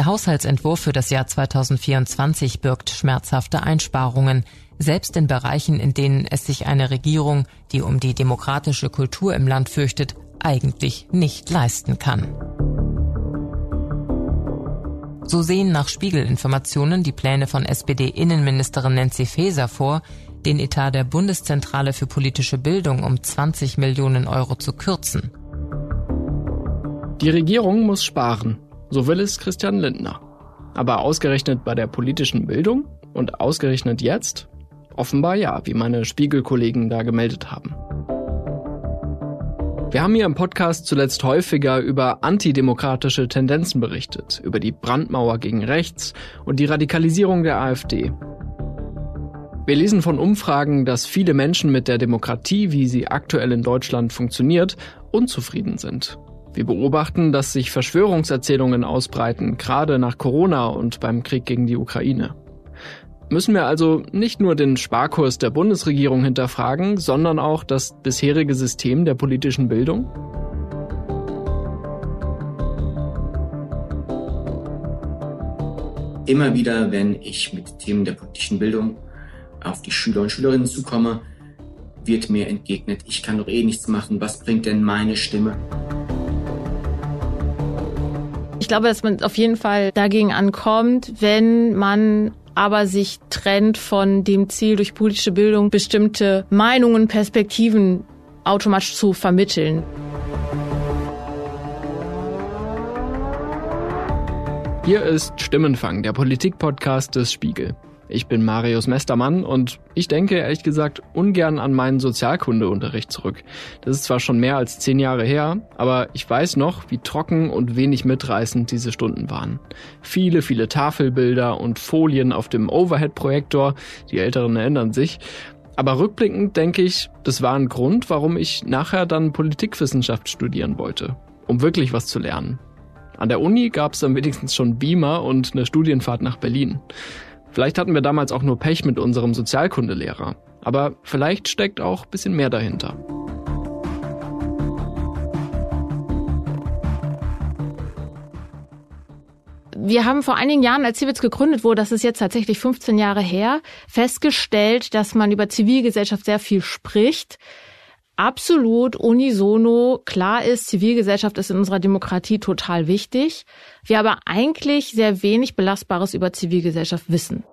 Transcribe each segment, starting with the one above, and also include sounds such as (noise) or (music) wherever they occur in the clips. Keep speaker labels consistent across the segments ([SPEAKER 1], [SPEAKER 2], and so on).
[SPEAKER 1] Der Haushaltsentwurf für das Jahr 2024 birgt schmerzhafte Einsparungen, selbst in Bereichen, in denen es sich eine Regierung, die um die demokratische Kultur im Land fürchtet, eigentlich nicht leisten kann. So sehen nach Spiegelinformationen die Pläne von SPD-Innenministerin Nancy Faeser vor, den Etat der Bundeszentrale für politische Bildung um 20 Millionen Euro zu kürzen.
[SPEAKER 2] Die Regierung muss sparen, so will es Christian Lindner. Aber ausgerechnet bei der politischen Bildung und ausgerechnet jetzt? Offenbar ja, wie meine Spiegelkollegen da gemeldet haben. Wir haben hier im Podcast zuletzt häufiger über antidemokratische Tendenzen berichtet, über die Brandmauer gegen rechts und die Radikalisierung der AfD. Wir lesen von Umfragen, dass viele Menschen mit der Demokratie, wie sie aktuell in Deutschland funktioniert, unzufrieden sind. Wir beobachten, dass sich Verschwörungserzählungen ausbreiten, gerade nach Corona und beim Krieg gegen die Ukraine. Müssen wir also nicht nur den Sparkurs der Bundesregierung hinterfragen, sondern auch das bisherige System der politischen Bildung?
[SPEAKER 3] Immer wieder, wenn ich mit Themen der politischen Bildung auf die Schüler und Schülerinnen zukomme, wird mir entgegnet, ich kann doch eh nichts machen, was bringt denn meine Stimme?
[SPEAKER 4] Ich glaube, dass man auf jeden Fall dagegen ankommt, wenn man aber sich trennt von dem Ziel, durch politische Bildung bestimmte Meinungen, Perspektiven automatisch zu vermitteln.
[SPEAKER 2] Hier ist Stimmenfang, der Politik-Podcast des Spiegel. Ich bin Marius Mestermann und ich denke ehrlich gesagt ungern an meinen Sozialkundeunterricht zurück. Das ist zwar schon mehr als zehn Jahre her, aber ich weiß noch, wie trocken und wenig mitreißend diese Stunden waren. Viele, viele Tafelbilder und Folien auf dem Overhead-Projektor, die Älteren erinnern sich. Aber rückblickend denke ich, das war ein Grund, warum ich nachher dann Politikwissenschaft studieren wollte, um wirklich was zu lernen. An der Uni gab es dann wenigstens schon Beamer und eine Studienfahrt nach Berlin. Vielleicht hatten wir damals auch nur Pech mit unserem Sozialkundelehrer. Aber vielleicht steckt auch ein bisschen mehr dahinter.
[SPEAKER 4] Wir haben vor einigen Jahren, als Civitz gegründet wurde, das ist jetzt tatsächlich 15 Jahre her, festgestellt, dass man über Zivilgesellschaft sehr viel spricht absolut unisono klar ist, Zivilgesellschaft ist in unserer Demokratie total wichtig. Wir aber eigentlich sehr wenig Belastbares über Zivilgesellschaft wissen.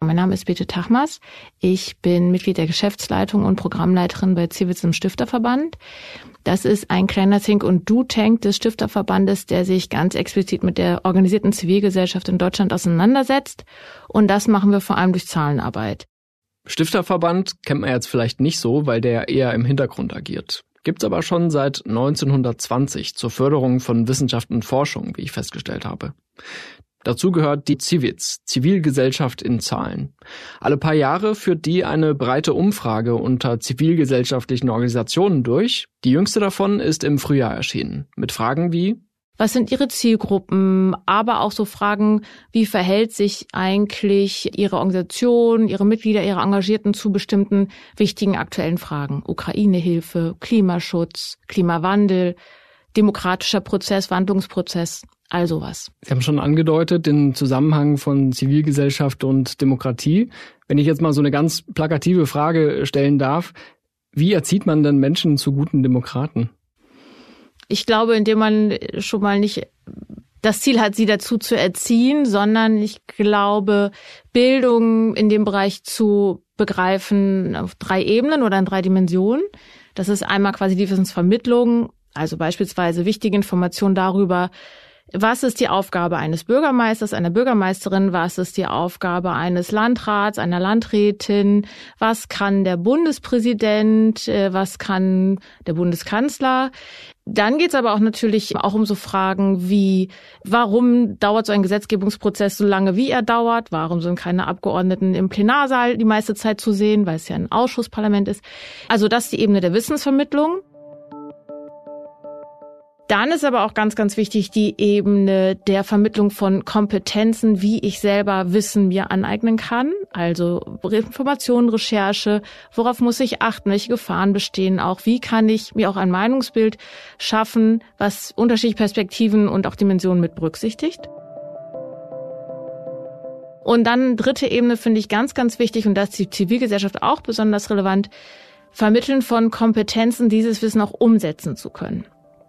[SPEAKER 4] Mein Name ist Bete Tachmas. Ich bin Mitglied der Geschäftsleitung und Programmleiterin bei Civils im Stifterverband. Das ist ein kleiner Think- und Do-Tank des Stifterverbandes, der sich ganz explizit mit der organisierten Zivilgesellschaft in Deutschland auseinandersetzt. Und das machen wir vor allem durch Zahlenarbeit.
[SPEAKER 2] Stifterverband kennt man jetzt vielleicht nicht so, weil der eher im Hintergrund agiert. Gibt's aber schon seit 1920 zur Förderung von Wissenschaft und Forschung, wie ich festgestellt habe. Dazu gehört die Civiz, Zivilgesellschaft in Zahlen. Alle paar Jahre führt die eine breite Umfrage unter zivilgesellschaftlichen Organisationen durch. Die jüngste davon ist im Frühjahr erschienen, mit Fragen wie
[SPEAKER 4] was sind Ihre Zielgruppen? Aber auch so Fragen, wie verhält sich eigentlich Ihre Organisation, Ihre Mitglieder, Ihre Engagierten zu bestimmten wichtigen aktuellen Fragen? Ukraine-Hilfe, Klimaschutz, Klimawandel, demokratischer Prozess, Wandlungsprozess, all sowas.
[SPEAKER 2] Sie haben schon angedeutet den Zusammenhang von Zivilgesellschaft und Demokratie. Wenn ich jetzt mal so eine ganz plakative Frage stellen darf, wie erzieht man denn Menschen zu guten Demokraten?
[SPEAKER 4] Ich glaube, indem man schon mal nicht das Ziel hat, sie dazu zu erziehen, sondern ich glaube, Bildung in dem Bereich zu begreifen auf drei Ebenen oder in drei Dimensionen. Das ist einmal quasi die Wissensvermittlung, also beispielsweise wichtige Informationen darüber, was ist die Aufgabe eines Bürgermeisters, einer Bürgermeisterin? Was ist die Aufgabe eines Landrats, einer Landrätin? Was kann der Bundespräsident? Äh, was kann der Bundeskanzler? Dann geht es aber auch natürlich auch um so Fragen wie, warum dauert so ein Gesetzgebungsprozess so lange, wie er dauert? Warum sind keine Abgeordneten im Plenarsaal die meiste Zeit zu sehen, weil es ja ein Ausschussparlament ist? Also das ist die Ebene der Wissensvermittlung. Dann ist aber auch ganz, ganz wichtig die Ebene der Vermittlung von Kompetenzen, wie ich selber Wissen mir aneignen kann. Also Informationen, Recherche, worauf muss ich achten, welche Gefahren bestehen auch, wie kann ich mir auch ein Meinungsbild schaffen, was unterschiedliche Perspektiven und auch Dimensionen mit berücksichtigt. Und dann dritte Ebene finde ich ganz, ganz wichtig und da ist die Zivilgesellschaft auch besonders relevant, Vermitteln von Kompetenzen, dieses Wissen auch umsetzen zu können.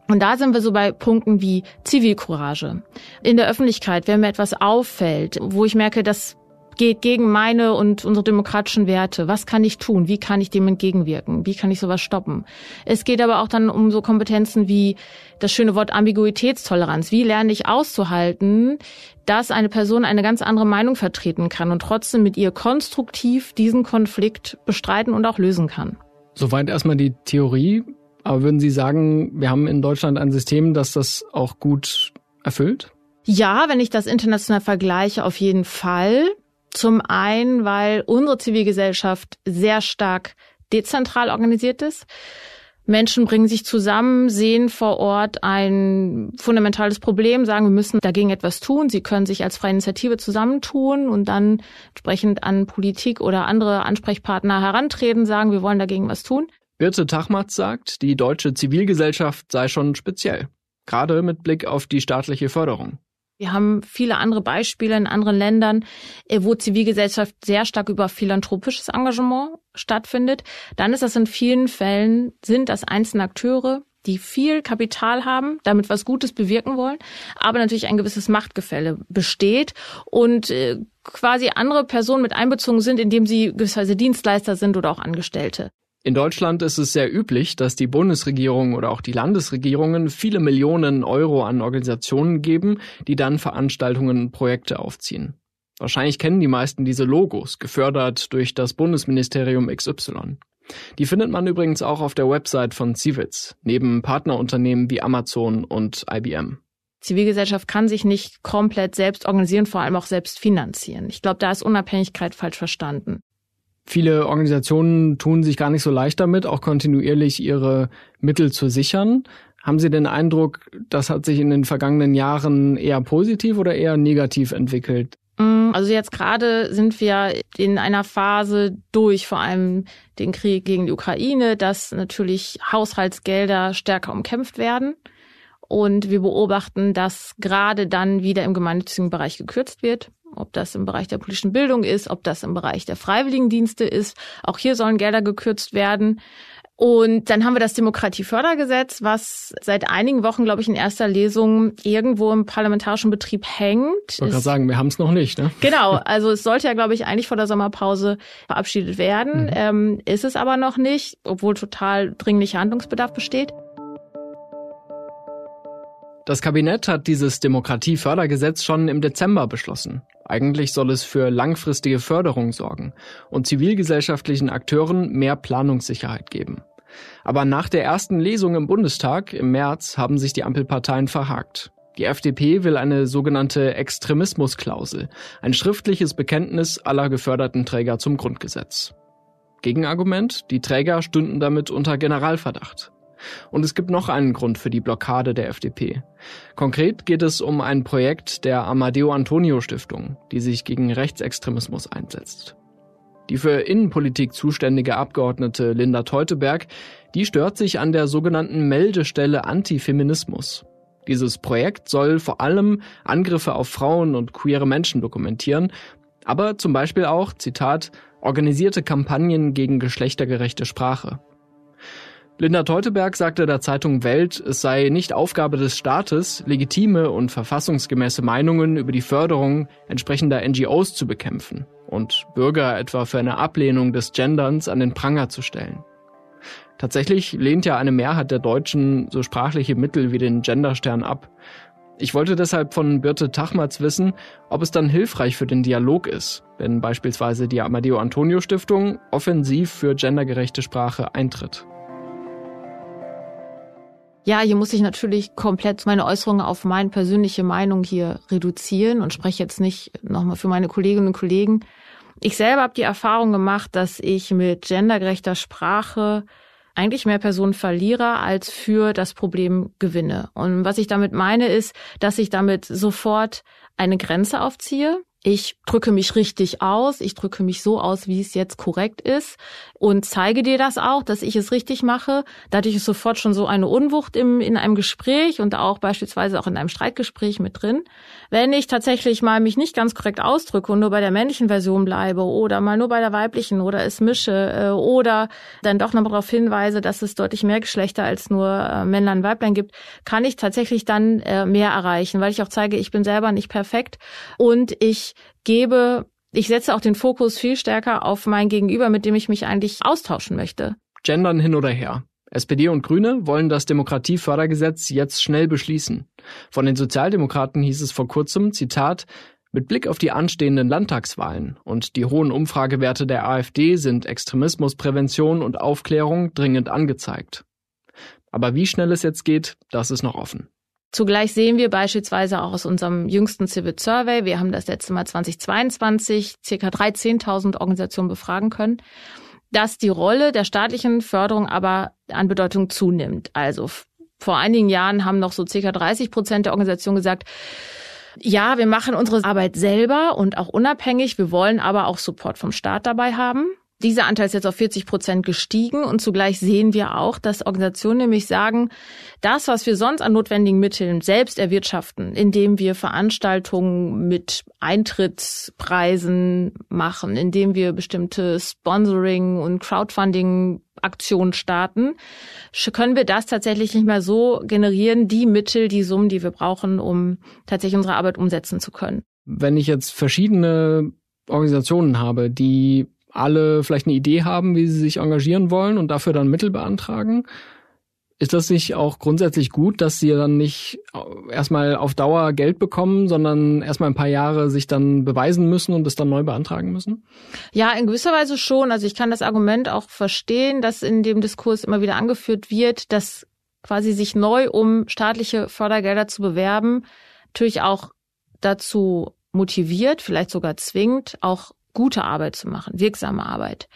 [SPEAKER 4] Und da sind wir so bei Punkten wie Zivilcourage. In der Öffentlichkeit, wenn mir etwas auffällt, wo ich merke, das geht gegen meine und unsere demokratischen Werte. Was kann ich tun? Wie kann ich dem entgegenwirken? Wie kann ich sowas stoppen? Es geht aber auch dann um so Kompetenzen wie das schöne Wort Ambiguitätstoleranz. Wie lerne ich auszuhalten, dass eine Person eine ganz andere Meinung vertreten kann und trotzdem mit ihr konstruktiv diesen Konflikt bestreiten und auch lösen kann?
[SPEAKER 2] Soweit erstmal die Theorie. Aber würden Sie sagen, wir haben in Deutschland ein System, das das auch gut erfüllt?
[SPEAKER 4] Ja, wenn ich das international vergleiche, auf jeden Fall. Zum einen, weil unsere Zivilgesellschaft sehr stark dezentral organisiert ist. Menschen bringen sich zusammen, sehen vor Ort ein fundamentales Problem, sagen, wir müssen dagegen etwas tun. Sie können sich als freie Initiative zusammentun und dann entsprechend an Politik oder andere Ansprechpartner herantreten, sagen, wir wollen dagegen was tun.
[SPEAKER 2] Birte Tachmatz sagt, die deutsche Zivilgesellschaft sei schon speziell, gerade mit Blick auf die staatliche Förderung.
[SPEAKER 4] Wir haben viele andere Beispiele in anderen Ländern, äh, wo Zivilgesellschaft sehr stark über philanthropisches Engagement stattfindet. Dann ist das in vielen Fällen, sind das einzelne Akteure, die viel Kapital haben, damit was Gutes bewirken wollen, aber natürlich ein gewisses Machtgefälle besteht und äh, quasi andere Personen mit einbezogen sind, indem sie gewisserweise Dienstleister sind oder auch Angestellte.
[SPEAKER 2] In Deutschland ist es sehr üblich, dass die Bundesregierung oder auch die Landesregierungen viele Millionen Euro an Organisationen geben, die dann Veranstaltungen und Projekte aufziehen. Wahrscheinlich kennen die meisten diese Logos, gefördert durch das Bundesministerium XY. Die findet man übrigens auch auf der Website von Civitz, neben Partnerunternehmen wie Amazon und IBM.
[SPEAKER 4] Zivilgesellschaft kann sich nicht komplett selbst organisieren, vor allem auch selbst finanzieren. Ich glaube, da ist Unabhängigkeit falsch verstanden.
[SPEAKER 2] Viele Organisationen tun sich gar nicht so leicht damit, auch kontinuierlich ihre Mittel zu sichern. Haben Sie den Eindruck, das hat sich in den vergangenen Jahren eher positiv oder eher negativ entwickelt?
[SPEAKER 4] Mm, also jetzt gerade sind wir in einer Phase durch vor allem den Krieg gegen die Ukraine, dass natürlich Haushaltsgelder stärker umkämpft werden. Und wir beobachten, dass gerade dann wieder im gemeinnützigen Bereich gekürzt wird ob das im Bereich der politischen Bildung ist, ob das im Bereich der Freiwilligendienste ist. Auch hier sollen Gelder gekürzt werden. Und dann haben wir das Demokratiefördergesetz, was seit einigen Wochen, glaube ich, in erster Lesung irgendwo im parlamentarischen Betrieb hängt.
[SPEAKER 2] Ich wollte gerade sagen, wir haben es noch nicht. Ne?
[SPEAKER 4] Genau, (laughs) also es sollte ja, glaube ich, eigentlich vor der Sommerpause verabschiedet werden. Mhm. Ähm, ist es aber noch nicht, obwohl total dringlicher Handlungsbedarf besteht.
[SPEAKER 2] Das Kabinett hat dieses Demokratiefördergesetz schon im Dezember beschlossen. Eigentlich soll es für langfristige Förderung sorgen und zivilgesellschaftlichen Akteuren mehr Planungssicherheit geben. Aber nach der ersten Lesung im Bundestag im März haben sich die Ampelparteien verhakt. Die FDP will eine sogenannte Extremismusklausel, ein schriftliches Bekenntnis aller geförderten Träger zum Grundgesetz. Gegenargument, die Träger stünden damit unter Generalverdacht. Und es gibt noch einen Grund für die Blockade der FDP. Konkret geht es um ein Projekt der Amadeo Antonio Stiftung, die sich gegen Rechtsextremismus einsetzt. Die für Innenpolitik zuständige Abgeordnete Linda Teuteberg, die stört sich an der sogenannten Meldestelle Antifeminismus. Dieses Projekt soll vor allem Angriffe auf Frauen und queere Menschen dokumentieren, aber zum Beispiel auch, Zitat, organisierte Kampagnen gegen geschlechtergerechte Sprache. Linda Teuteberg sagte der Zeitung Welt, es sei nicht Aufgabe des Staates, legitime und verfassungsgemäße Meinungen über die Förderung entsprechender NGOs zu bekämpfen und Bürger etwa für eine Ablehnung des Genderns an den Pranger zu stellen. Tatsächlich lehnt ja eine Mehrheit der Deutschen so sprachliche Mittel wie den Genderstern ab. Ich wollte deshalb von Birte Tachmatz wissen, ob es dann hilfreich für den Dialog ist, wenn beispielsweise die Amadeo Antonio Stiftung offensiv für gendergerechte Sprache eintritt.
[SPEAKER 4] Ja, hier muss ich natürlich komplett meine Äußerungen auf meine persönliche Meinung hier reduzieren und spreche jetzt nicht nochmal für meine Kolleginnen und Kollegen. Ich selber habe die Erfahrung gemacht, dass ich mit gendergerechter Sprache eigentlich mehr Personen verliere als für das Problem gewinne. Und was ich damit meine, ist, dass ich damit sofort eine Grenze aufziehe ich drücke mich richtig aus, ich drücke mich so aus, wie es jetzt korrekt ist und zeige dir das auch, dass ich es richtig mache. Dadurch ist sofort schon so eine Unwucht im, in einem Gespräch und auch beispielsweise auch in einem Streitgespräch mit drin. Wenn ich tatsächlich mal mich nicht ganz korrekt ausdrücke und nur bei der männlichen Version bleibe oder mal nur bei der weiblichen oder es mische äh, oder dann doch noch darauf hinweise, dass es deutlich mehr Geschlechter als nur äh, Männlein, Weiblein gibt, kann ich tatsächlich dann äh, mehr erreichen, weil ich auch zeige, ich bin selber nicht perfekt und ich gebe, ich setze auch den Fokus viel stärker auf mein Gegenüber, mit dem ich mich eigentlich austauschen möchte.
[SPEAKER 2] Gendern hin oder her. SPD und Grüne wollen das Demokratiefördergesetz jetzt schnell beschließen. Von den Sozialdemokraten hieß es vor kurzem, Zitat, mit Blick auf die anstehenden Landtagswahlen und die hohen Umfragewerte der AfD sind Extremismusprävention und Aufklärung dringend angezeigt. Aber wie schnell es jetzt geht, das ist noch offen.
[SPEAKER 4] Zugleich sehen wir beispielsweise auch aus unserem jüngsten Civic Survey, wir haben das letzte Mal 2022 circa 13.000 Organisationen befragen können, dass die Rolle der staatlichen Förderung aber an Bedeutung zunimmt. Also vor einigen Jahren haben noch so circa 30 Prozent der Organisationen gesagt, ja, wir machen unsere Arbeit selber und auch unabhängig. Wir wollen aber auch Support vom Staat dabei haben. Dieser Anteil ist jetzt auf 40 Prozent gestiegen und zugleich sehen wir auch, dass Organisationen nämlich sagen, das, was wir sonst an notwendigen Mitteln selbst erwirtschaften, indem wir Veranstaltungen mit Eintrittspreisen machen, indem wir bestimmte Sponsoring und Crowdfunding Aktionen starten, können wir das tatsächlich nicht mehr so generieren, die Mittel, die Summen, die wir brauchen, um tatsächlich unsere Arbeit umsetzen zu können.
[SPEAKER 2] Wenn ich jetzt verschiedene Organisationen habe, die alle vielleicht eine Idee haben, wie sie sich engagieren wollen und dafür dann Mittel beantragen. Ist das nicht auch grundsätzlich gut, dass sie dann nicht erstmal auf Dauer Geld bekommen, sondern erstmal ein paar Jahre sich dann beweisen müssen und es dann neu beantragen müssen?
[SPEAKER 4] Ja, in gewisser Weise schon. Also ich kann das Argument auch verstehen, dass in dem Diskurs immer wieder angeführt wird, dass quasi sich neu um staatliche Fördergelder zu bewerben, natürlich auch dazu motiviert, vielleicht sogar zwingt, auch gute Arbeit zu machen, wirksame Arbeit.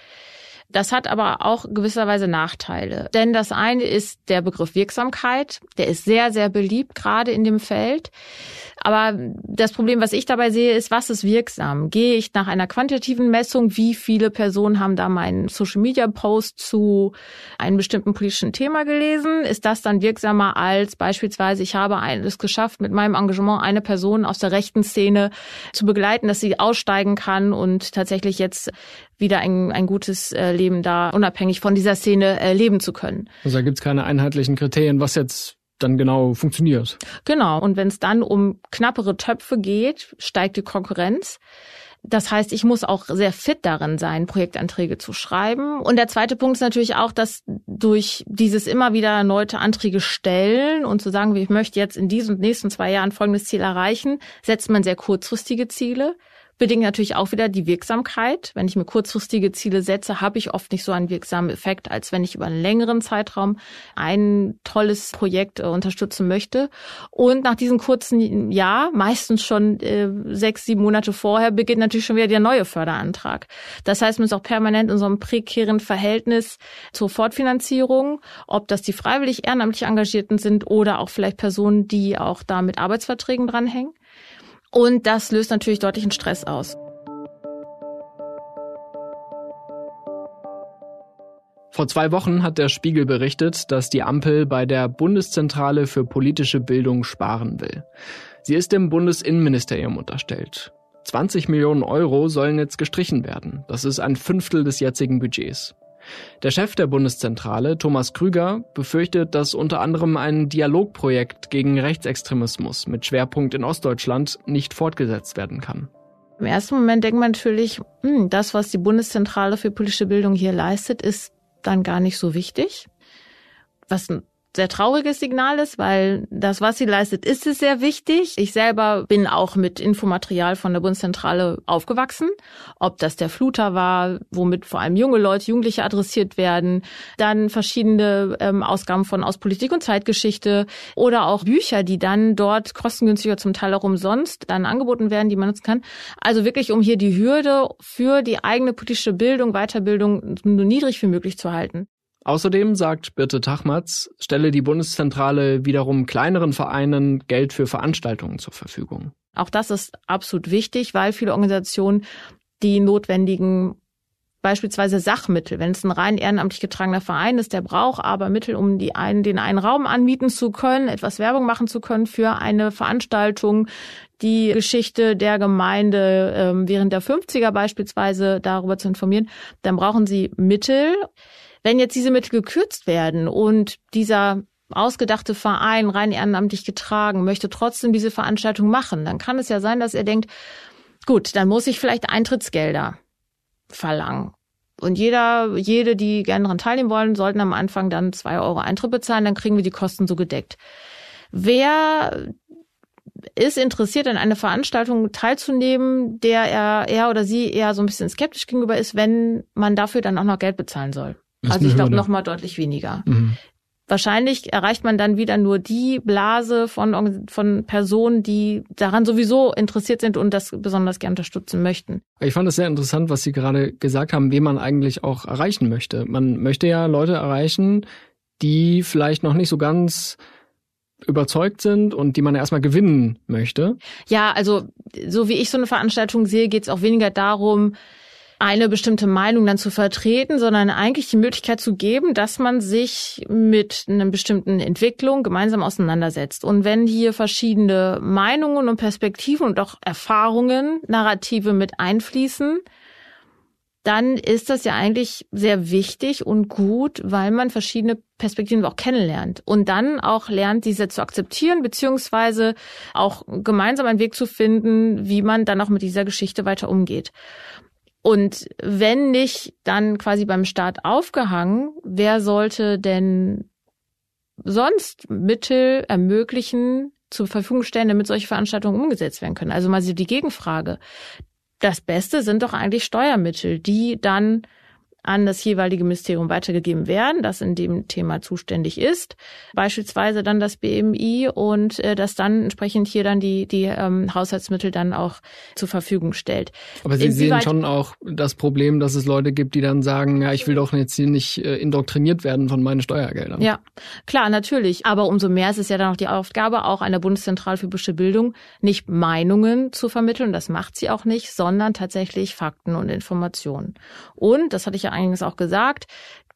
[SPEAKER 4] Das hat aber auch gewisserweise Nachteile. Denn das eine ist der Begriff Wirksamkeit. Der ist sehr, sehr beliebt, gerade in dem Feld. Aber das Problem, was ich dabei sehe, ist, was ist wirksam? Gehe ich nach einer quantitativen Messung, wie viele Personen haben da meinen Social Media Post zu einem bestimmten politischen Thema gelesen? Ist das dann wirksamer als beispielsweise, ich habe es geschafft, mit meinem Engagement eine Person aus der rechten Szene zu begleiten, dass sie aussteigen kann und tatsächlich jetzt wieder ein, ein gutes äh, Leben da unabhängig von dieser Szene äh, leben zu können.
[SPEAKER 2] Also da gibt's keine einheitlichen Kriterien, was jetzt dann genau funktioniert.
[SPEAKER 4] Genau. Und wenn es dann um knappere Töpfe geht, steigt die Konkurrenz. Das heißt, ich muss auch sehr fit darin sein, Projektanträge zu schreiben. Und der zweite Punkt ist natürlich auch, dass durch dieses immer wieder erneute Anträge stellen und zu sagen, ich möchte jetzt in diesen nächsten zwei Jahren folgendes Ziel erreichen, setzt man sehr kurzfristige Ziele bedingt natürlich auch wieder die Wirksamkeit. Wenn ich mir kurzfristige Ziele setze, habe ich oft nicht so einen wirksamen Effekt, als wenn ich über einen längeren Zeitraum ein tolles Projekt äh, unterstützen möchte. Und nach diesem kurzen Jahr, meistens schon äh, sechs, sieben Monate vorher, beginnt natürlich schon wieder der neue Förderantrag. Das heißt, man ist auch permanent in so einem prekären Verhältnis zur Fortfinanzierung, ob das die freiwillig ehrenamtlich Engagierten sind oder auch vielleicht Personen, die auch da mit Arbeitsverträgen dranhängen. Und das löst natürlich deutlichen Stress aus.
[SPEAKER 2] Vor zwei Wochen hat der Spiegel berichtet, dass die Ampel bei der Bundeszentrale für politische Bildung sparen will. Sie ist dem Bundesinnenministerium unterstellt. 20 Millionen Euro sollen jetzt gestrichen werden. Das ist ein Fünftel des jetzigen Budgets. Der Chef der Bundeszentrale, Thomas Krüger, befürchtet, dass unter anderem ein Dialogprojekt gegen Rechtsextremismus mit Schwerpunkt in Ostdeutschland nicht fortgesetzt werden kann.
[SPEAKER 4] Im ersten Moment denkt man natürlich, hm, das, was die Bundeszentrale für politische Bildung hier leistet, ist dann gar nicht so wichtig. Was sehr trauriges Signal ist, weil das, was sie leistet, ist es sehr wichtig. Ich selber bin auch mit Infomaterial von der Bundeszentrale aufgewachsen. Ob das der Fluter war, womit vor allem junge Leute, Jugendliche adressiert werden, dann verschiedene ähm, Ausgaben von aus Politik und Zeitgeschichte oder auch Bücher, die dann dort kostengünstiger zum Teil auch umsonst dann angeboten werden, die man nutzen kann. Also wirklich, um hier die Hürde für die eigene politische Bildung, Weiterbildung so niedrig wie möglich zu halten.
[SPEAKER 2] Außerdem, sagt Birte Tachmatz, stelle die Bundeszentrale wiederum kleineren Vereinen Geld für Veranstaltungen zur Verfügung.
[SPEAKER 4] Auch das ist absolut wichtig, weil viele Organisationen die notwendigen beispielsweise Sachmittel, wenn es ein rein ehrenamtlich getragener Verein ist, der braucht aber Mittel, um die einen, den einen Raum anbieten zu können, etwas Werbung machen zu können für eine Veranstaltung, die Geschichte der Gemeinde ähm, während der 50er beispielsweise darüber zu informieren, dann brauchen sie Mittel. Wenn jetzt diese Mittel gekürzt werden und dieser ausgedachte Verein rein ehrenamtlich getragen möchte trotzdem diese Veranstaltung machen, dann kann es ja sein, dass er denkt, gut, dann muss ich vielleicht Eintrittsgelder verlangen. Und jeder, jede, die gerne daran teilnehmen wollen, sollten am Anfang dann zwei Euro Eintritt bezahlen, dann kriegen wir die Kosten so gedeckt. Wer ist interessiert, an einer Veranstaltung teilzunehmen, der er, er oder sie eher so ein bisschen skeptisch gegenüber ist, wenn man dafür dann auch noch Geld bezahlen soll? Also ich glaube noch mal deutlich weniger. Mhm. Wahrscheinlich erreicht man dann wieder nur die Blase von, von Personen, die daran sowieso interessiert sind und das besonders gerne unterstützen möchten.
[SPEAKER 2] Ich fand es sehr interessant, was Sie gerade gesagt haben, wen man eigentlich auch erreichen möchte. Man möchte ja Leute erreichen, die vielleicht noch nicht so ganz überzeugt sind und die man erstmal gewinnen möchte.
[SPEAKER 4] Ja, also so wie ich so eine Veranstaltung sehe, geht es auch weniger darum, eine bestimmte Meinung dann zu vertreten, sondern eigentlich die Möglichkeit zu geben, dass man sich mit einer bestimmten Entwicklung gemeinsam auseinandersetzt. Und wenn hier verschiedene Meinungen und Perspektiven und auch Erfahrungen, Narrative mit einfließen, dann ist das ja eigentlich sehr wichtig und gut, weil man verschiedene Perspektiven auch kennenlernt und dann auch lernt, diese zu akzeptieren, beziehungsweise auch gemeinsam einen Weg zu finden, wie man dann auch mit dieser Geschichte weiter umgeht. Und wenn nicht dann quasi beim Staat aufgehangen, wer sollte denn sonst Mittel ermöglichen, zur Verfügung stellen, damit solche Veranstaltungen umgesetzt werden können? Also mal so die Gegenfrage. Das Beste sind doch eigentlich Steuermittel, die dann an das jeweilige Ministerium weitergegeben werden, das in dem Thema zuständig ist, beispielsweise dann das BMI und äh, das dann entsprechend hier dann die die ähm, Haushaltsmittel dann auch zur Verfügung stellt.
[SPEAKER 2] Aber Sie Inwieweit sehen schon auch das Problem, dass es Leute gibt, die dann sagen, ja, ich will doch jetzt hier nicht äh, indoktriniert werden von meinen Steuergeldern.
[SPEAKER 4] Ja, klar, natürlich. Aber umso mehr ist es ja dann auch die Aufgabe auch einer Bundeszentrale für bestimmte Bildung, nicht Meinungen zu vermitteln, das macht sie auch nicht, sondern tatsächlich Fakten und Informationen. Und, das hatte ich ja eingangs auch gesagt,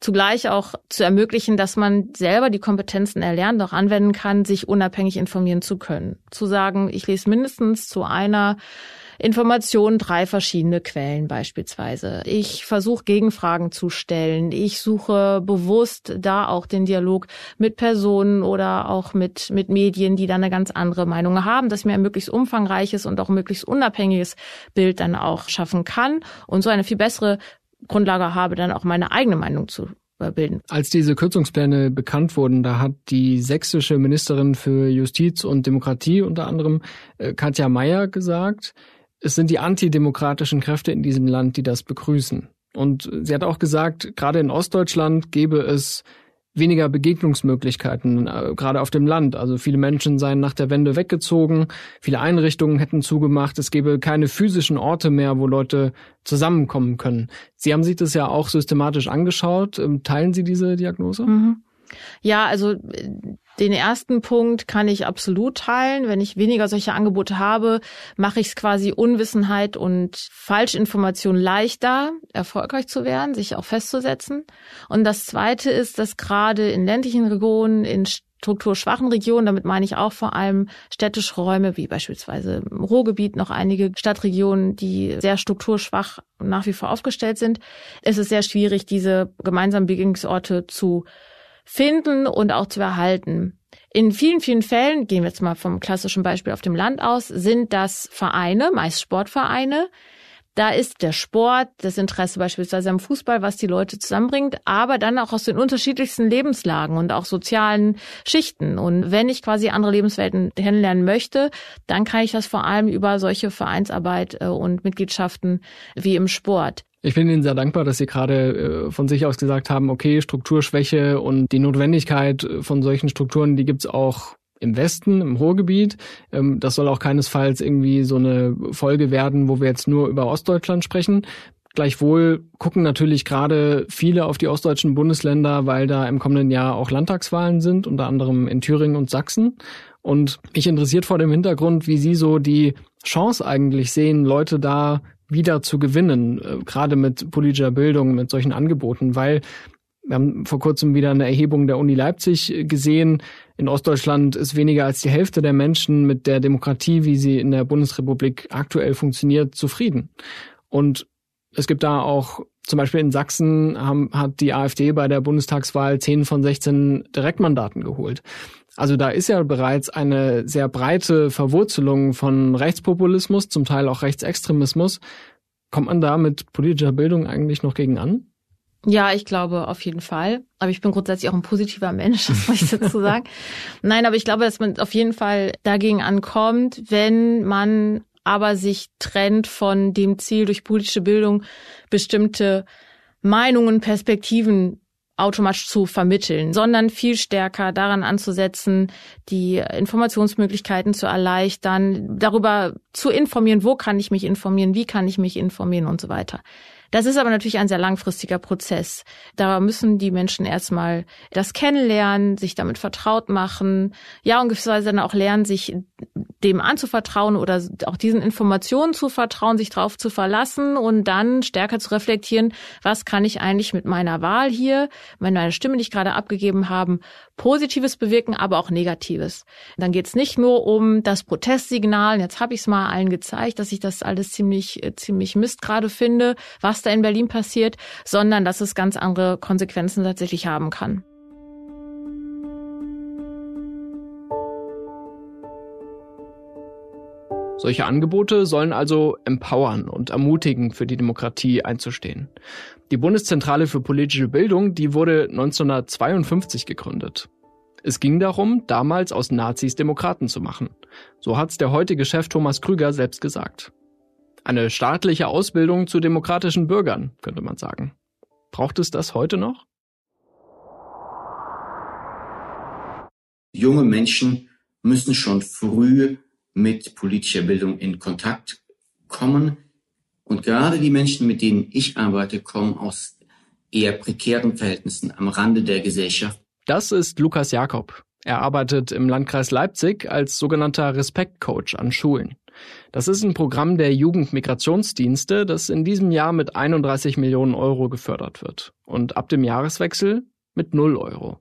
[SPEAKER 4] zugleich auch zu ermöglichen, dass man selber die Kompetenzen erlernt, auch anwenden kann, sich unabhängig informieren zu können. Zu sagen, ich lese mindestens zu einer Information drei verschiedene Quellen beispielsweise. Ich versuche Gegenfragen zu stellen. Ich suche bewusst da auch den Dialog mit Personen oder auch mit, mit Medien, die da eine ganz andere Meinung haben, dass mir ein möglichst umfangreiches und auch möglichst unabhängiges Bild dann auch schaffen kann und so eine viel bessere Grundlage habe, dann auch meine eigene Meinung zu bilden.
[SPEAKER 2] Als diese Kürzungspläne bekannt wurden, da hat die sächsische Ministerin für Justiz und Demokratie unter anderem äh, Katja Mayer gesagt, es sind die antidemokratischen Kräfte in diesem Land, die das begrüßen. Und sie hat auch gesagt, gerade in Ostdeutschland gäbe es weniger Begegnungsmöglichkeiten, äh, gerade auf dem Land. Also viele Menschen seien nach der Wende weggezogen, viele Einrichtungen hätten zugemacht, es gäbe keine physischen Orte mehr, wo Leute zusammenkommen können. Sie haben sich das ja auch systematisch angeschaut. Ähm, teilen Sie diese Diagnose?
[SPEAKER 4] Mhm. Ja, also den ersten Punkt kann ich absolut teilen. Wenn ich weniger solche Angebote habe, mache ich es quasi Unwissenheit und Falschinformation leichter, erfolgreich zu werden, sich auch festzusetzen. Und das Zweite ist, dass gerade in ländlichen Regionen, in strukturschwachen Regionen, damit meine ich auch vor allem städtische Räume, wie beispielsweise im Ruhrgebiet noch einige Stadtregionen, die sehr strukturschwach nach wie vor aufgestellt sind, ist es sehr schwierig, diese gemeinsamen Begegnungsorte zu finden und auch zu erhalten. In vielen, vielen Fällen, gehen wir jetzt mal vom klassischen Beispiel auf dem Land aus, sind das Vereine, meist Sportvereine. Da ist der Sport, das Interesse beispielsweise am Fußball, was die Leute zusammenbringt, aber dann auch aus den unterschiedlichsten Lebenslagen und auch sozialen Schichten. Und wenn ich quasi andere Lebenswelten kennenlernen möchte, dann kann ich das vor allem über solche Vereinsarbeit äh, und Mitgliedschaften wie im Sport.
[SPEAKER 2] Ich bin Ihnen sehr dankbar, dass Sie gerade äh, von sich aus gesagt haben, okay, Strukturschwäche und die Notwendigkeit von solchen Strukturen, die gibt's auch im Westen, im Ruhrgebiet. Ähm, das soll auch keinesfalls irgendwie so eine Folge werden, wo wir jetzt nur über Ostdeutschland sprechen. Gleichwohl gucken natürlich gerade viele auf die ostdeutschen Bundesländer, weil da im kommenden Jahr auch Landtagswahlen sind, unter anderem in Thüringen und Sachsen. Und mich interessiert vor dem Hintergrund, wie Sie so die Chance eigentlich sehen, Leute da wieder zu gewinnen, äh, gerade mit politischer Bildung, mit solchen Angeboten, weil wir haben vor kurzem wieder eine Erhebung der Uni Leipzig gesehen. In Ostdeutschland ist weniger als die Hälfte der Menschen mit der Demokratie, wie sie in der Bundesrepublik aktuell funktioniert, zufrieden. Und es gibt da auch, zum Beispiel in Sachsen haben, hat die AfD bei der Bundestagswahl 10 von 16 Direktmandaten geholt. Also da ist ja bereits eine sehr breite Verwurzelung von Rechtspopulismus, zum Teil auch Rechtsextremismus. Kommt man da mit politischer Bildung eigentlich noch gegen an?
[SPEAKER 4] Ja, ich glaube auf jeden Fall. Aber ich bin grundsätzlich auch ein positiver Mensch, (laughs) das muss ich dazu sagen. Nein, aber ich glaube, dass man auf jeden Fall dagegen ankommt, wenn man aber sich trennt von dem Ziel, durch politische Bildung bestimmte Meinungen, Perspektiven automatisch zu vermitteln, sondern viel stärker daran anzusetzen, die Informationsmöglichkeiten zu erleichtern, darüber zu informieren, wo kann ich mich informieren, wie kann ich mich informieren und so weiter. Das ist aber natürlich ein sehr langfristiger Prozess. Da müssen die Menschen erstmal das kennenlernen, sich damit vertraut machen, ja, und gewisserweise dann auch lernen, sich dem anzuvertrauen oder auch diesen Informationen zu vertrauen, sich darauf zu verlassen und dann stärker zu reflektieren, was kann ich eigentlich mit meiner Wahl hier, meiner Stimme, die ich gerade abgegeben habe, Positives bewirken, aber auch Negatives. Dann geht es nicht nur um das Protestsignal, jetzt habe ich es mal allen gezeigt, dass ich das alles ziemlich, ziemlich Mist gerade finde, was da in Berlin passiert, sondern dass es ganz andere Konsequenzen tatsächlich haben kann.
[SPEAKER 2] Solche Angebote sollen also empowern und ermutigen, für die Demokratie einzustehen. Die Bundeszentrale für politische Bildung, die wurde 1952 gegründet. Es ging darum, damals aus Nazis Demokraten zu machen. So hat's der heutige Chef Thomas Krüger selbst gesagt. Eine staatliche Ausbildung zu demokratischen Bürgern, könnte man sagen. Braucht es das heute noch?
[SPEAKER 3] Junge Menschen müssen schon früh mit politischer Bildung in Kontakt kommen. Und gerade die Menschen, mit denen ich arbeite, kommen aus eher prekären Verhältnissen am Rande der Gesellschaft.
[SPEAKER 2] Das ist Lukas Jakob. Er arbeitet im Landkreis Leipzig als sogenannter Respektcoach an Schulen. Das ist ein Programm der Jugendmigrationsdienste, das in diesem Jahr mit 31 Millionen Euro gefördert wird und ab dem Jahreswechsel mit 0 Euro.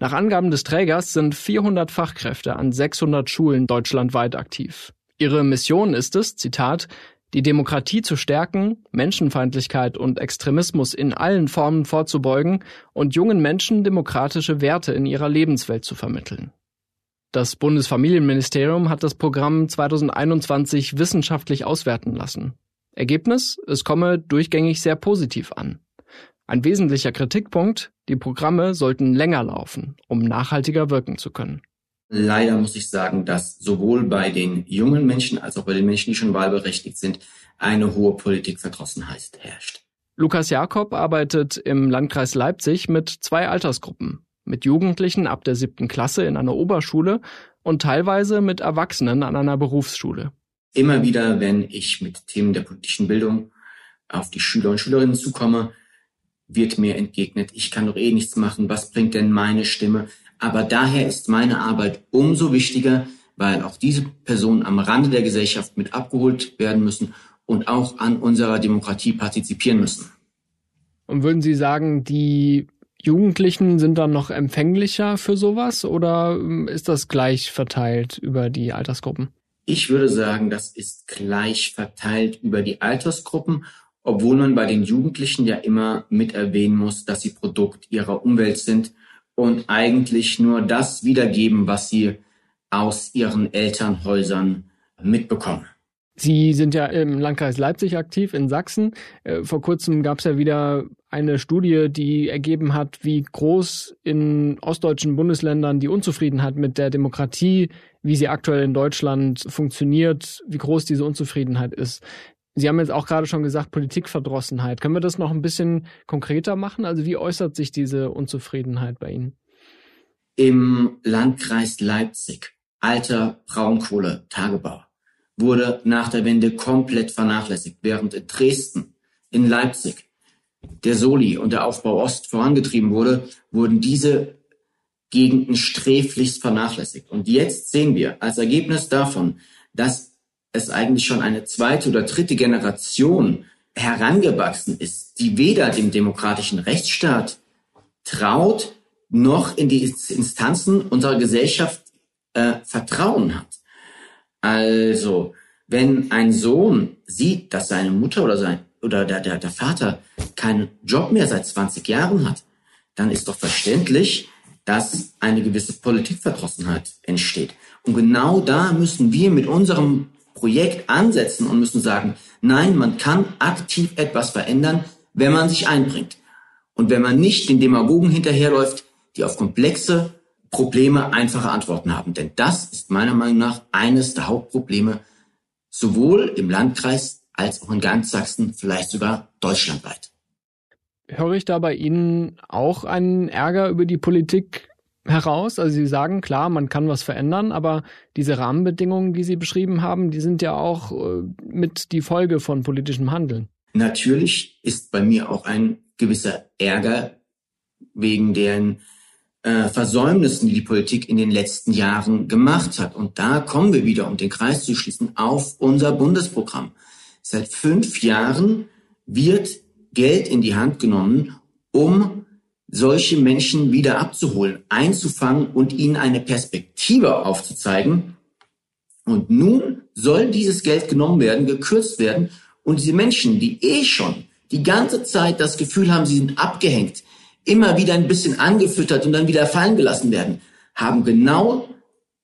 [SPEAKER 2] Nach Angaben des Trägers sind 400 Fachkräfte an 600 Schulen deutschlandweit aktiv. Ihre Mission ist es, Zitat, die Demokratie zu stärken, Menschenfeindlichkeit und Extremismus in allen Formen vorzubeugen und jungen Menschen demokratische Werte in ihrer Lebenswelt zu vermitteln. Das Bundesfamilienministerium hat das Programm 2021 wissenschaftlich auswerten lassen. Ergebnis, es komme durchgängig sehr positiv an. Ein wesentlicher Kritikpunkt, die Programme sollten länger laufen, um nachhaltiger wirken zu können.
[SPEAKER 3] Leider muss ich sagen, dass sowohl bei den jungen Menschen als auch bei den Menschen, die schon wahlberechtigt sind, eine hohe Politikverdrossenheit herrscht.
[SPEAKER 2] Lukas Jakob arbeitet im Landkreis Leipzig mit zwei Altersgruppen, mit Jugendlichen ab der siebten Klasse in einer Oberschule und teilweise mit Erwachsenen an einer Berufsschule.
[SPEAKER 3] Immer wieder, wenn ich mit Themen der politischen Bildung auf die Schüler und Schülerinnen zukomme, wird mir entgegnet, ich kann doch eh nichts machen, was bringt denn meine Stimme? Aber daher ist meine Arbeit umso wichtiger, weil auch diese Personen am Rande der Gesellschaft mit abgeholt werden müssen und auch an unserer Demokratie partizipieren müssen.
[SPEAKER 2] Und würden Sie sagen, die Jugendlichen sind dann noch empfänglicher für sowas oder ähm, ist das gleich verteilt über die Altersgruppen?
[SPEAKER 3] Ich würde sagen, das ist gleich verteilt über die Altersgruppen, obwohl man bei den Jugendlichen ja immer mit erwähnen muss, dass sie Produkt ihrer Umwelt sind und eigentlich nur das wiedergeben, was sie aus ihren Elternhäusern mitbekommen.
[SPEAKER 2] Sie sind ja im Landkreis Leipzig aktiv in Sachsen. Äh, vor kurzem gab es ja wieder eine Studie, die ergeben hat, wie groß in ostdeutschen Bundesländern die Unzufriedenheit mit der Demokratie, wie sie aktuell in Deutschland funktioniert, wie groß diese Unzufriedenheit ist. Sie haben jetzt auch gerade schon gesagt, Politikverdrossenheit. Können wir das noch ein bisschen konkreter machen? Also wie äußert sich diese Unzufriedenheit bei Ihnen?
[SPEAKER 3] Im Landkreis Leipzig, alter Braunkohle-Tagebau wurde nach der Wende komplett vernachlässigt, während in Dresden in Leipzig, der Soli und der Aufbau Ost vorangetrieben wurde, wurden diese Gegenden sträflichst vernachlässigt. Und jetzt sehen wir als Ergebnis davon, dass es eigentlich schon eine zweite oder dritte Generation herangewachsen ist, die weder dem demokratischen Rechtsstaat traut, noch in die Instanzen unserer Gesellschaft äh, Vertrauen hat. Also, wenn ein Sohn sieht, dass seine Mutter oder sein oder der, der, der Vater keinen Job mehr seit 20 Jahren hat, dann ist doch verständlich, dass eine gewisse Politikverdrossenheit entsteht. Und genau da müssen wir mit unserem Projekt ansetzen und müssen sagen, nein, man kann aktiv etwas verändern, wenn man sich einbringt. Und wenn man nicht den Demagogen hinterherläuft, die auf komplexe Probleme einfache Antworten haben. Denn das ist meiner Meinung nach eines der Hauptprobleme, sowohl im Landkreis als auch in ganz Sachsen, vielleicht sogar deutschlandweit.
[SPEAKER 2] Höre ich da bei Ihnen auch einen Ärger über die Politik heraus? Also Sie sagen, klar, man kann was verändern, aber diese Rahmenbedingungen, die Sie beschrieben haben, die sind ja auch äh, mit die Folge von politischem Handeln.
[SPEAKER 3] Natürlich ist bei mir auch ein gewisser Ärger wegen deren äh, Versäumnissen, die die Politik in den letzten Jahren gemacht hat. Und da kommen wir wieder, um den Kreis zu schließen, auf unser Bundesprogramm. Seit fünf Jahren wird Geld in die Hand genommen, um solche Menschen wieder abzuholen, einzufangen und ihnen eine Perspektive aufzuzeigen. Und nun soll dieses Geld genommen werden, gekürzt werden und diese Menschen, die eh schon die ganze Zeit das Gefühl haben, sie sind abgehängt, immer wieder ein bisschen angefüttert und dann wieder fallen gelassen werden, haben genau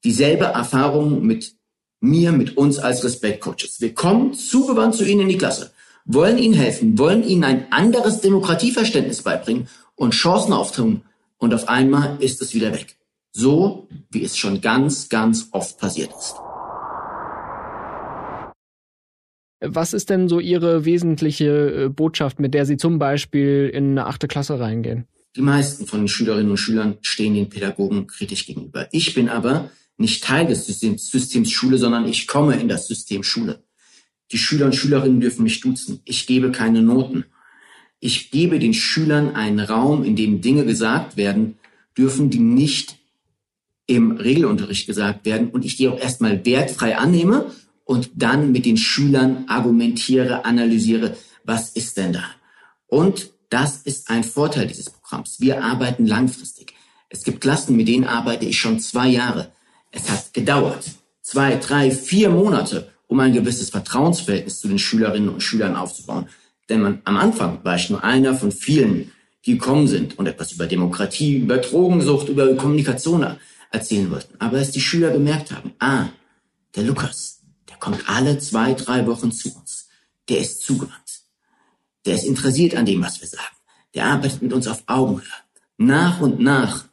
[SPEAKER 3] dieselbe Erfahrung mit mir, mit uns als Respektcoaches. Wir kommen zugewandt zu Ihnen in die Klasse, wollen Ihnen helfen, wollen Ihnen ein anderes Demokratieverständnis beibringen und Chancen auftun und auf einmal ist es wieder weg. So wie es schon ganz, ganz oft passiert ist.
[SPEAKER 2] Was ist denn so Ihre wesentliche äh, Botschaft, mit der Sie zum Beispiel in eine achte Klasse reingehen?
[SPEAKER 3] Die meisten von den Schülerinnen und Schülern stehen den Pädagogen kritisch gegenüber. Ich bin aber nicht Teil des Systems, Systems Schule, sondern ich komme in das System Schule. Die Schüler und Schülerinnen dürfen mich duzen. Ich gebe keine Noten. Ich gebe den Schülern einen Raum, in dem Dinge gesagt werden dürfen, die nicht im Regelunterricht gesagt werden und ich die auch erstmal wertfrei annehme und dann mit den Schülern argumentiere, analysiere, was ist denn da? Und das ist ein Vorteil dieses Programms. Wir arbeiten langfristig. Es gibt Klassen, mit denen arbeite ich schon zwei Jahre. Es hat gedauert. Zwei, drei, vier Monate, um ein gewisses Vertrauensverhältnis zu den Schülerinnen und Schülern aufzubauen. Denn man, am Anfang war ich nur einer von vielen, die gekommen sind und etwas über Demokratie, über Drogensucht, über Kommunikation erzählen wollten. Aber als die Schüler gemerkt haben, ah, der Lukas, der kommt alle zwei, drei Wochen zu uns. Der ist zugewandt. Der ist interessiert an dem, was wir sagen. Der arbeitet mit uns auf Augenhöhe. Nach und nach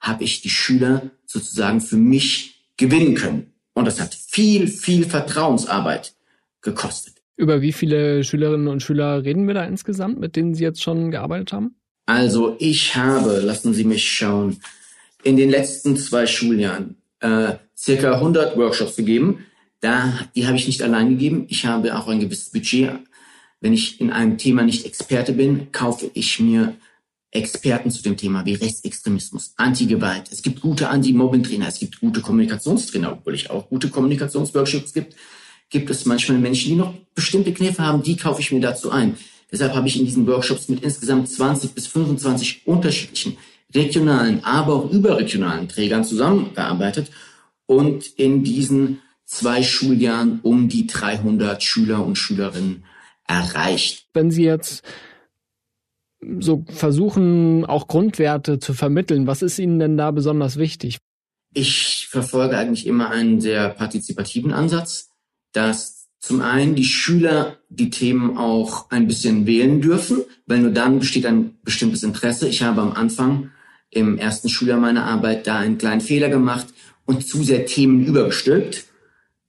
[SPEAKER 3] habe ich die Schüler sozusagen für mich gewinnen können. Und das hat viel, viel Vertrauensarbeit gekostet.
[SPEAKER 2] Über wie viele Schülerinnen und Schüler reden wir da insgesamt, mit denen Sie jetzt schon gearbeitet haben?
[SPEAKER 3] Also ich habe, lassen Sie mich schauen, in den letzten zwei Schuljahren äh, circa 100 Workshops gegeben. Da, die habe ich nicht allein gegeben. Ich habe auch ein gewisses Budget wenn ich in einem Thema nicht Experte bin, kaufe ich mir Experten zu dem Thema wie Rechtsextremismus, Anti-Gewalt. Es gibt gute Anti-Mobbing-Trainer, es gibt gute Kommunikationstrainer, obwohl ich auch gute Kommunikationsworkshops gibt. Gibt es manchmal Menschen, die noch bestimmte Kniffe haben, die kaufe ich mir dazu ein. Deshalb habe ich in diesen Workshops mit insgesamt 20 bis 25 unterschiedlichen regionalen, aber auch überregionalen Trägern zusammengearbeitet und in diesen zwei Schuljahren um die 300 Schüler und Schülerinnen erreicht.
[SPEAKER 2] Wenn Sie jetzt so versuchen, auch Grundwerte zu vermitteln, was ist Ihnen denn da besonders wichtig?
[SPEAKER 3] Ich verfolge eigentlich immer einen sehr partizipativen Ansatz, dass zum einen die Schüler die Themen auch ein bisschen wählen dürfen, weil nur dann besteht ein bestimmtes Interesse. Ich habe am Anfang im ersten Schüler meiner Arbeit da einen kleinen Fehler gemacht und zu sehr Themen übergestülpt,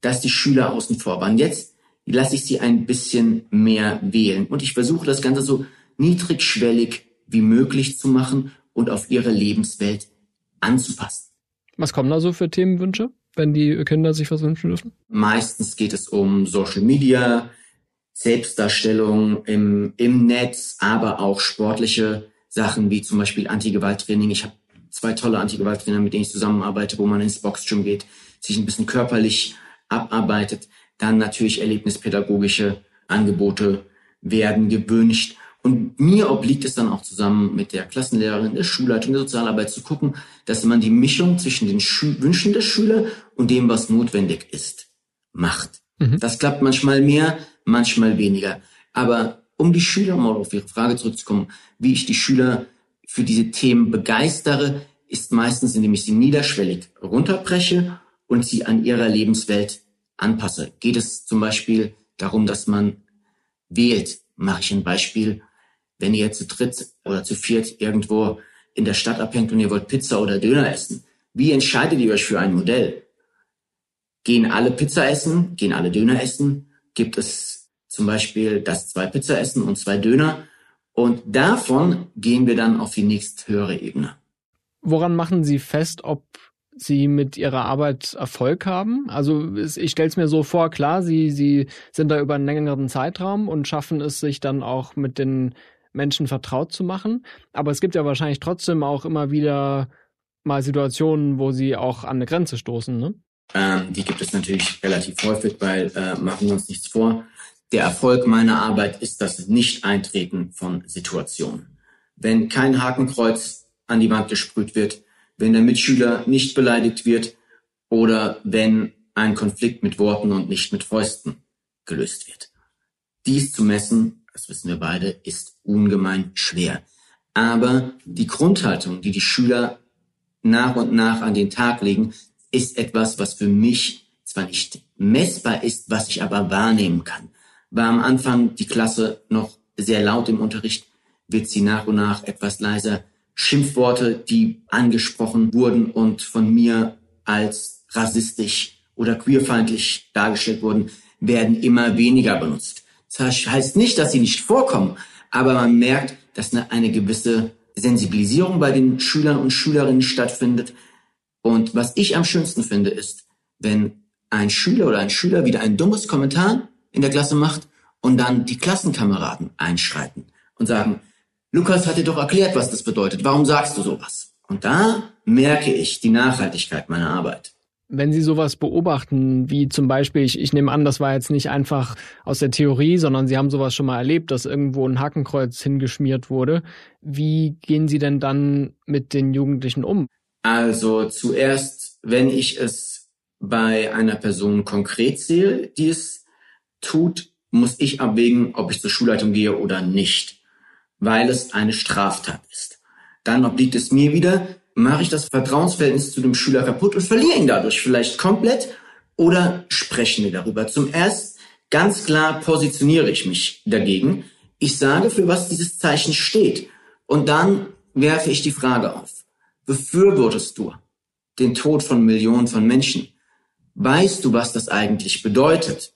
[SPEAKER 3] dass die Schüler außen vor waren. Jetzt lasse ich sie ein bisschen mehr wählen. Und ich versuche das Ganze so niedrigschwellig wie möglich zu machen und auf ihre Lebenswelt anzupassen.
[SPEAKER 2] Was kommen da so für Themenwünsche, wenn die Kinder sich was wünschen dürfen?
[SPEAKER 3] Meistens geht es um Social Media, Selbstdarstellung im, im Netz, aber auch sportliche Sachen wie zum Beispiel Antigewalttraining. Ich habe zwei tolle Antigewalttrainer, mit denen ich zusammenarbeite, wo man ins Boxgym geht, sich ein bisschen körperlich abarbeitet. Dann natürlich erlebnispädagogische Angebote werden gewünscht. Und mir obliegt es dann auch zusammen mit der Klassenlehrerin, der Schulleitung, der Sozialarbeit zu gucken, dass man die Mischung zwischen den Schu Wünschen der Schüler und dem, was notwendig ist, macht. Mhm. Das klappt manchmal mehr, manchmal weniger. Aber um die Schüler, mal auf Ihre Frage zurückzukommen, wie ich die Schüler für diese Themen begeistere, ist meistens, indem ich sie niederschwellig runterbreche und sie an ihrer Lebenswelt anpasse. Geht es zum Beispiel darum, dass man wählt, mache ich ein Beispiel, wenn ihr zu dritt oder zu viert irgendwo in der Stadt abhängt und ihr wollt Pizza oder Döner essen, wie entscheidet ihr euch für ein Modell? Gehen alle Pizza essen? Gehen alle Döner essen? Gibt es zum Beispiel das zwei Pizza essen und zwei Döner? Und davon gehen wir dann auf die nächsthöhere Ebene.
[SPEAKER 2] Woran machen Sie fest, ob Sie mit Ihrer Arbeit Erfolg haben? Also ich stelle es mir so vor, klar, Sie, Sie sind da über einen längeren Zeitraum und schaffen es sich dann auch mit den Menschen vertraut zu machen. Aber es gibt ja wahrscheinlich trotzdem auch immer wieder mal Situationen, wo Sie auch an eine Grenze stoßen, ne?
[SPEAKER 3] Ähm, die gibt es natürlich relativ häufig, weil äh, machen wir uns nichts vor. Der Erfolg meiner Arbeit ist das Nicht-Eintreten von Situationen. Wenn kein Hakenkreuz an die Wand gesprüht wird, wenn der Mitschüler nicht beleidigt wird oder wenn ein Konflikt mit Worten und nicht mit Fäusten gelöst wird. Dies zu messen, das wissen wir beide, ist ungemein schwer. Aber die Grundhaltung, die die Schüler nach und nach an den Tag legen, ist etwas, was für mich zwar nicht messbar ist, was ich aber wahrnehmen kann. War am Anfang die Klasse noch sehr laut im Unterricht, wird sie nach und nach etwas leiser. Schimpfworte, die angesprochen wurden und von mir als rassistisch oder queerfeindlich dargestellt wurden, werden immer weniger benutzt. Das heißt nicht, dass sie nicht vorkommen, aber man merkt, dass eine, eine gewisse Sensibilisierung bei den Schülern und Schülerinnen stattfindet, und was ich am schönsten finde, ist, wenn ein Schüler oder ein Schüler wieder ein dummes Kommentar in der Klasse macht und dann die Klassenkameraden einschreiten und sagen, Lukas hat dir doch erklärt, was das bedeutet. Warum sagst du sowas? Und da merke ich die Nachhaltigkeit meiner Arbeit.
[SPEAKER 2] Wenn Sie sowas beobachten, wie zum Beispiel, ich, ich nehme an, das war jetzt nicht einfach aus der Theorie, sondern Sie haben sowas schon mal erlebt, dass irgendwo ein Hakenkreuz hingeschmiert wurde. Wie gehen Sie denn dann mit den Jugendlichen um?
[SPEAKER 3] Also zuerst, wenn ich es bei einer Person konkret sehe, die es tut, muss ich abwägen, ob ich zur Schulleitung gehe oder nicht, weil es eine Straftat ist. Dann obliegt es mir wieder, mache ich das Vertrauensverhältnis zu dem Schüler kaputt und verliere ihn dadurch vielleicht komplett oder sprechen wir darüber. Zum erst ganz klar positioniere ich mich dagegen. Ich sage, für was dieses Zeichen steht. Und dann werfe ich die Frage auf befürwortest du den Tod von Millionen von Menschen? Weißt du, was das eigentlich bedeutet?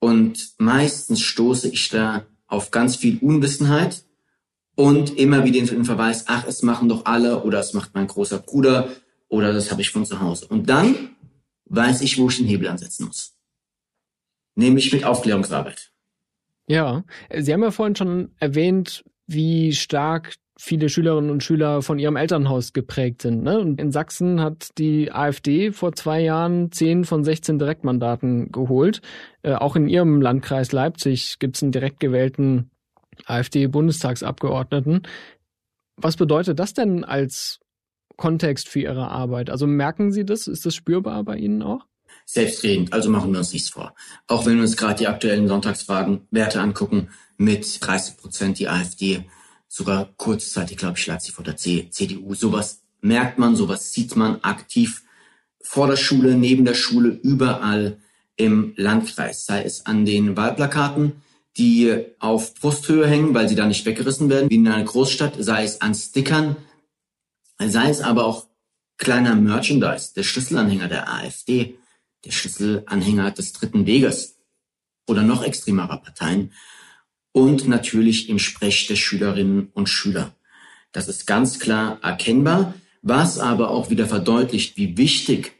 [SPEAKER 3] Und meistens stoße ich da auf ganz viel Unwissenheit und immer wieder den Verweis, ach, es machen doch alle oder es macht mein großer Bruder oder das habe ich von zu Hause. Und dann weiß ich, wo ich den Hebel ansetzen muss. Nämlich mit Aufklärungsarbeit.
[SPEAKER 2] Ja, Sie haben ja vorhin schon erwähnt, wie stark viele Schülerinnen und Schüler von ihrem Elternhaus geprägt sind. Ne? Und in Sachsen hat die AfD vor zwei Jahren zehn von 16 Direktmandaten geholt. Äh, auch in ihrem Landkreis Leipzig gibt es einen direkt gewählten AfD-Bundestagsabgeordneten. Was bedeutet das denn als Kontext für Ihre Arbeit? Also merken Sie das? Ist das spürbar bei Ihnen auch?
[SPEAKER 3] Selbstredend, also machen wir uns nichts vor. Auch wenn wir uns gerade die aktuellen Sonntagsfragenwerte angucken, mit 30 Prozent die AfD sogar kurzzeitig, glaube ich, lag sie vor der CDU. Sowas merkt man, sowas sieht man aktiv vor der Schule, neben der Schule, überall im Landkreis, sei es an den Wahlplakaten, die auf Brusthöhe hängen, weil sie da nicht weggerissen werden, wie in einer Großstadt, sei es an Stickern, sei es aber auch kleiner Merchandise, der Schlüsselanhänger der AfD, der Schlüsselanhänger des Dritten Weges oder noch extremerer Parteien und natürlich im Sprech der Schülerinnen und Schüler. Das ist ganz klar erkennbar, was aber auch wieder verdeutlicht, wie wichtig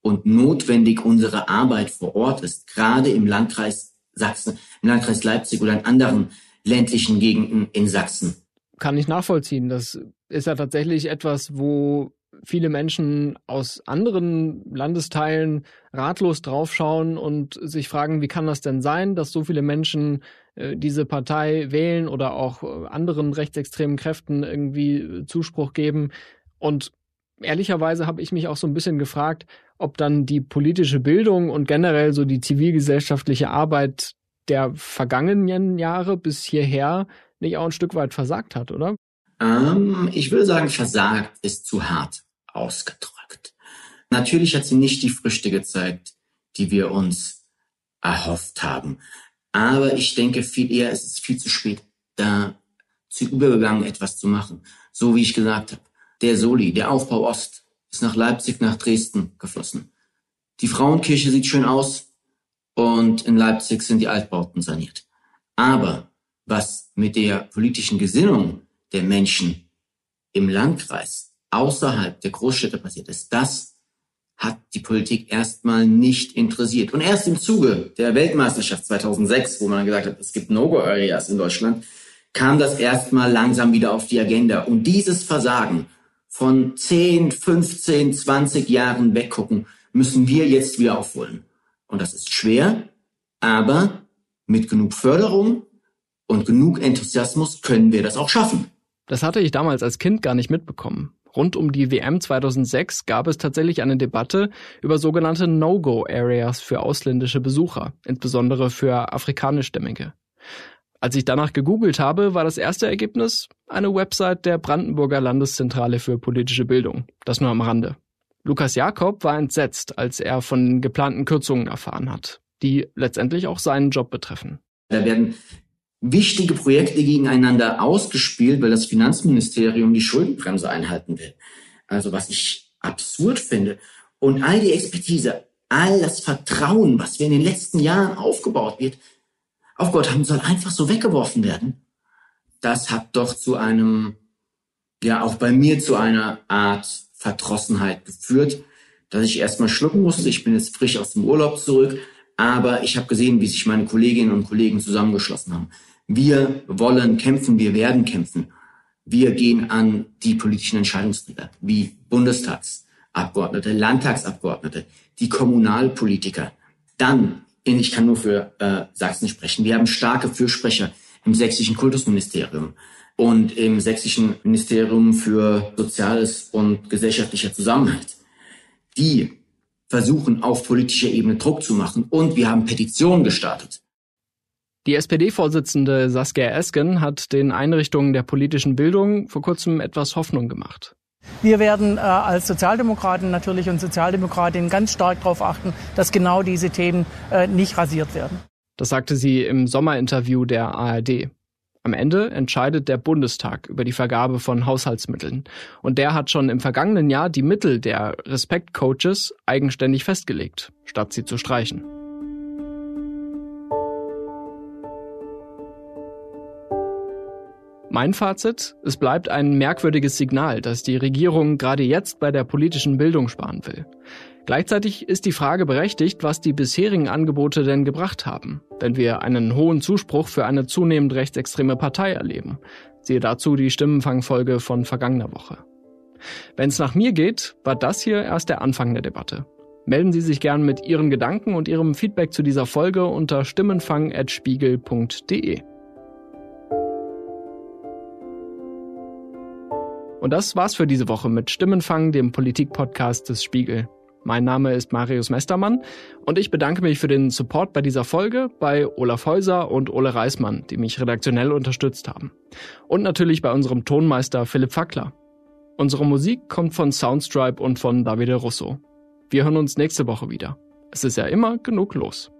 [SPEAKER 3] und notwendig unsere Arbeit vor Ort ist, gerade im Landkreis Sachsen. Im Landkreis Leipzig oder in anderen ländlichen Gegenden in Sachsen.
[SPEAKER 2] Kann ich nachvollziehen. Das ist ja tatsächlich etwas, wo viele Menschen aus anderen Landesteilen ratlos draufschauen und sich fragen, wie kann das denn sein, dass so viele Menschen äh, diese Partei wählen oder auch äh, anderen rechtsextremen Kräften irgendwie äh, Zuspruch geben. Und ehrlicherweise habe ich mich auch so ein bisschen gefragt, ob dann die politische Bildung und generell so die zivilgesellschaftliche Arbeit der vergangenen Jahre bis hierher nicht auch ein Stück weit versagt hat, oder?
[SPEAKER 3] Ähm, ich würde sagen, versagt ist zu hart ausgedrückt. Natürlich hat sie nicht die Früchte gezeigt, die wir uns erhofft haben. Aber ich denke viel eher, es ist viel zu spät, da zu übergegangen, etwas zu machen. So wie ich gesagt habe. Der Soli, der Aufbau Ost, ist nach Leipzig, nach Dresden geflossen. Die Frauenkirche sieht schön aus und in Leipzig sind die Altbauten saniert. Aber was mit der politischen Gesinnung der Menschen im Landkreis außerhalb der Großstädte passiert ist, das hat die Politik erstmal nicht interessiert. Und erst im Zuge der Weltmeisterschaft 2006, wo man gesagt hat, es gibt No-Go-Areas in Deutschland, kam das erstmal langsam wieder auf die Agenda. Und dieses Versagen von 10, 15, 20 Jahren weggucken, müssen wir jetzt wieder aufholen. Und das ist schwer, aber mit genug Förderung und genug Enthusiasmus können wir das auch schaffen.
[SPEAKER 2] Das hatte ich damals als Kind gar nicht mitbekommen. Rund um die WM 2006 gab es tatsächlich eine Debatte über sogenannte No-Go-Areas für ausländische Besucher, insbesondere für afrikanischstämmige. Als ich danach gegoogelt habe, war das erste Ergebnis eine Website der Brandenburger Landeszentrale für politische Bildung. Das nur am Rande. Lukas Jakob war entsetzt, als er von geplanten Kürzungen erfahren hat, die letztendlich auch seinen Job betreffen.
[SPEAKER 3] Da werden wichtige Projekte gegeneinander ausgespielt, weil das Finanzministerium die Schuldenbremse einhalten will. Also was ich absurd finde. Und all die Expertise, all das Vertrauen, was wir in den letzten Jahren aufgebaut wird, aufgebaut haben, soll einfach so weggeworfen werden. Das hat doch zu einem, ja auch bei mir zu einer Art Verdrossenheit geführt, dass ich erstmal schlucken musste. Ich bin jetzt frisch aus dem Urlaub zurück, aber ich habe gesehen, wie sich meine Kolleginnen und Kollegen zusammengeschlossen haben. Wir wollen kämpfen, wir werden kämpfen. Wir gehen an die politischen Entscheidungsträger wie Bundestagsabgeordnete, Landtagsabgeordnete, die Kommunalpolitiker. Dann, ich kann nur für äh, Sachsen sprechen, wir haben starke Fürsprecher im sächsischen Kultusministerium und im sächsischen Ministerium für Soziales und gesellschaftlicher Zusammenhalt. Die versuchen auf politischer Ebene Druck zu machen und wir haben Petitionen gestartet.
[SPEAKER 2] Die SPD-Vorsitzende Saskia Esken hat den Einrichtungen der politischen Bildung vor kurzem etwas Hoffnung gemacht.
[SPEAKER 5] Wir werden äh, als Sozialdemokraten natürlich und Sozialdemokratinnen ganz stark darauf achten, dass genau diese Themen äh, nicht rasiert werden.
[SPEAKER 2] Das sagte sie im Sommerinterview der ARD. Am Ende entscheidet der Bundestag über die Vergabe von Haushaltsmitteln. Und der hat schon im vergangenen Jahr die Mittel der Respekt-Coaches eigenständig festgelegt, statt sie zu streichen. Mein Fazit, es bleibt ein merkwürdiges Signal, dass die Regierung gerade jetzt bei der politischen Bildung sparen will. Gleichzeitig ist die Frage berechtigt, was die bisherigen Angebote denn gebracht haben, wenn wir einen hohen Zuspruch für eine zunehmend rechtsextreme Partei erleben. Siehe dazu die Stimmenfangfolge von vergangener Woche. Wenn es nach mir geht, war das hier erst der Anfang der Debatte. Melden Sie sich gern mit Ihren Gedanken und Ihrem Feedback zu dieser Folge unter stimmenfang.spiegel.de. Und das war's für diese Woche mit Stimmenfang, dem Politik-Podcast des Spiegel. Mein Name ist Marius Mestermann und ich bedanke mich für den Support bei dieser Folge bei Olaf Häuser und Ole Reismann, die mich redaktionell unterstützt haben. Und natürlich bei unserem Tonmeister Philipp Fackler. Unsere Musik kommt von Soundstripe und von Davide Russo. Wir hören uns nächste Woche wieder. Es ist ja immer genug los.